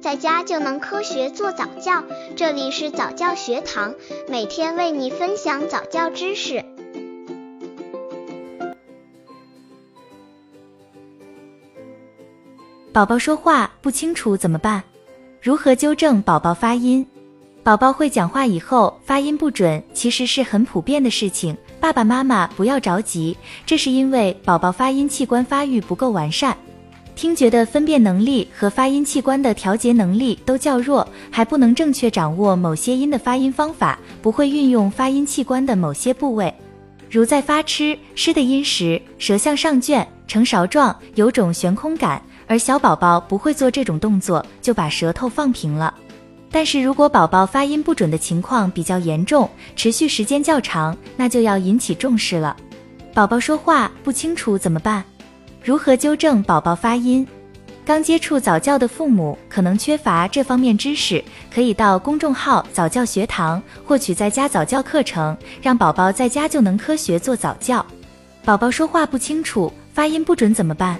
在家就能科学做早教。这里是早教学堂，每天为你分享早教知识。宝宝说话不清楚怎么办？如何纠正宝宝发音？宝宝会讲话以后发音不准，其实是很普遍的事情。爸爸妈妈不要着急，这是因为宝宝发音器官发育不够完善，听觉的分辨能力和发音器官的调节能力都较弱，还不能正确掌握某些音的发音方法，不会运用发音器官的某些部位，如在发吃吃的音时，舌向上卷成勺状，有种悬空感，而小宝宝不会做这种动作，就把舌头放平了。但是如果宝宝发音不准的情况比较严重，持续时间较长，那就要引起重视了。宝宝说话不清楚怎么办？如何纠正宝宝发音？刚接触早教的父母可能缺乏这方面知识，可以到公众号早教学堂获取在家早教课程，让宝宝在家就能科学做早教。宝宝说话不清楚，发音不准怎么办？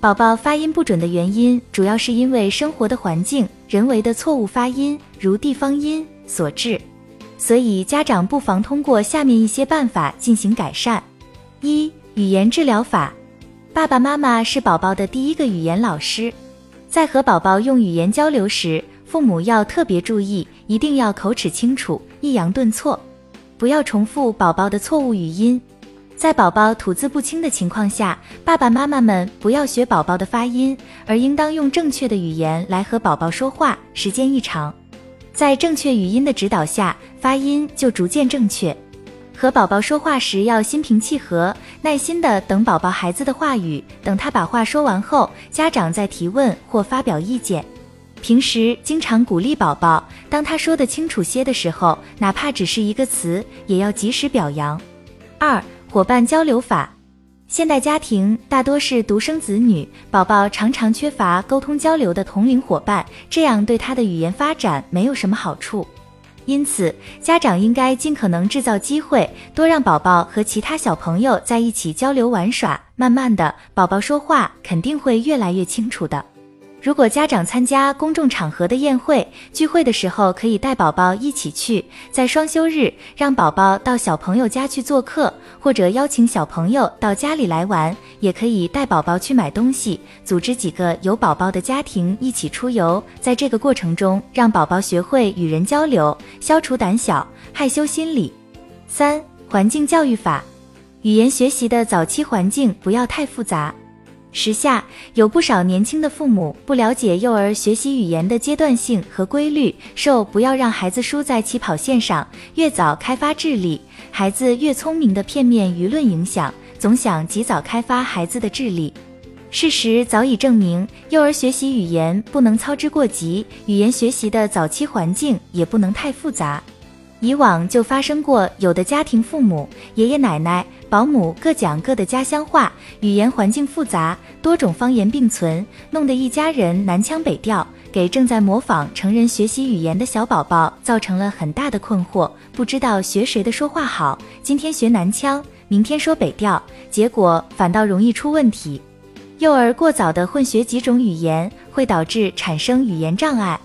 宝宝发音不准的原因，主要是因为生活的环境、人为的错误发音，如地方音所致。所以家长不妨通过下面一些办法进行改善：一、语言治疗法。爸爸妈妈是宝宝的第一个语言老师，在和宝宝用语言交流时，父母要特别注意，一定要口齿清楚、抑扬顿挫，不要重复宝宝的错误语音。在宝宝吐字不清的情况下，爸爸妈妈们不要学宝宝的发音，而应当用正确的语言来和宝宝说话。时间一长，在正确语音的指导下，发音就逐渐正确。和宝宝说话时要心平气和，耐心的等宝宝孩子的话语，等他把话说完后，家长再提问或发表意见。平时经常鼓励宝宝，当他说的清楚些的时候，哪怕只是一个词，也要及时表扬。二。伙伴交流法，现代家庭大多是独生子女，宝宝常常缺乏沟通交流的同龄伙伴，这样对他的语言发展没有什么好处。因此，家长应该尽可能制造机会，多让宝宝和其他小朋友在一起交流玩耍，慢慢的，宝宝说话肯定会越来越清楚的。如果家长参加公众场合的宴会聚会的时候，可以带宝宝一起去。在双休日，让宝宝到小朋友家去做客，或者邀请小朋友到家里来玩。也可以带宝宝去买东西，组织几个有宝宝的家庭一起出游。在这个过程中，让宝宝学会与人交流，消除胆小害羞心理。三、环境教育法，语言学习的早期环境不要太复杂。时下有不少年轻的父母不了解幼儿学习语言的阶段性和规律，受不要让孩子输在起跑线上，越早开发智力，孩子越聪明的片面舆论影响，总想及早开发孩子的智力。事实早已证明，幼儿学习语言不能操之过急，语言学习的早期环境也不能太复杂。以往就发生过，有的家庭父母、爷爷奶奶、保姆各讲各的家乡话，语言环境复杂，多种方言并存，弄得一家人南腔北调，给正在模仿成人学习语言的小宝宝造成了很大的困惑，不知道学谁的说话好，今天学南腔，明天说北调，结果反倒容易出问题。幼儿过早的混学几种语言，会导致产生语言障碍。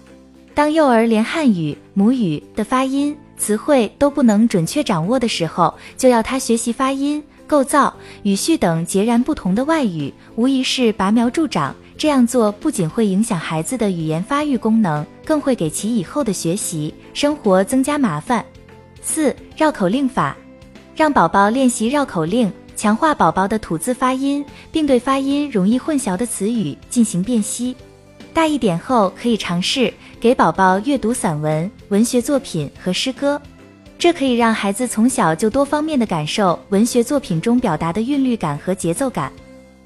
当幼儿连汉语母语的发音。词汇都不能准确掌握的时候，就要他学习发音、构造、语序等截然不同的外语，无疑是拔苗助长。这样做不仅会影响孩子的语言发育功能，更会给其以后的学习生活增加麻烦。四、绕口令法，让宝宝练习绕口令，强化宝宝的吐字发音，并对发音容易混淆的词语进行辨析。大一点后，可以尝试给宝宝阅读散文、文学作品和诗歌，这可以让孩子从小就多方面的感受文学作品中表达的韵律感和节奏感，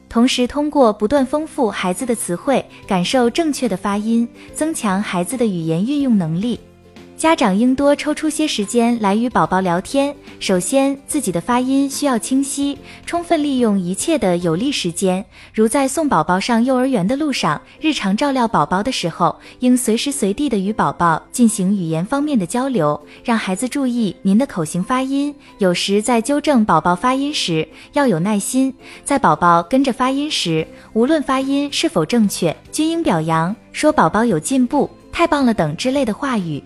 同时通过不断丰富孩子的词汇，感受正确的发音，增强孩子的语言运用能力。家长应多抽出些时间来与宝宝聊天。首先，自己的发音需要清晰，充分利用一切的有利时间，如在送宝宝上幼儿园的路上，日常照料宝宝的时候，应随时随地的与宝宝进行语言方面的交流，让孩子注意您的口型发音。有时在纠正宝宝发音时，要有耐心，在宝宝跟着发音时，无论发音是否正确，均应表扬，说宝宝有进步、太棒了等之类的话语。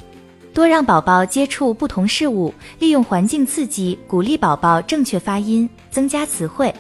多让宝宝接触不同事物，利用环境刺激，鼓励宝宝正确发音，增加词汇。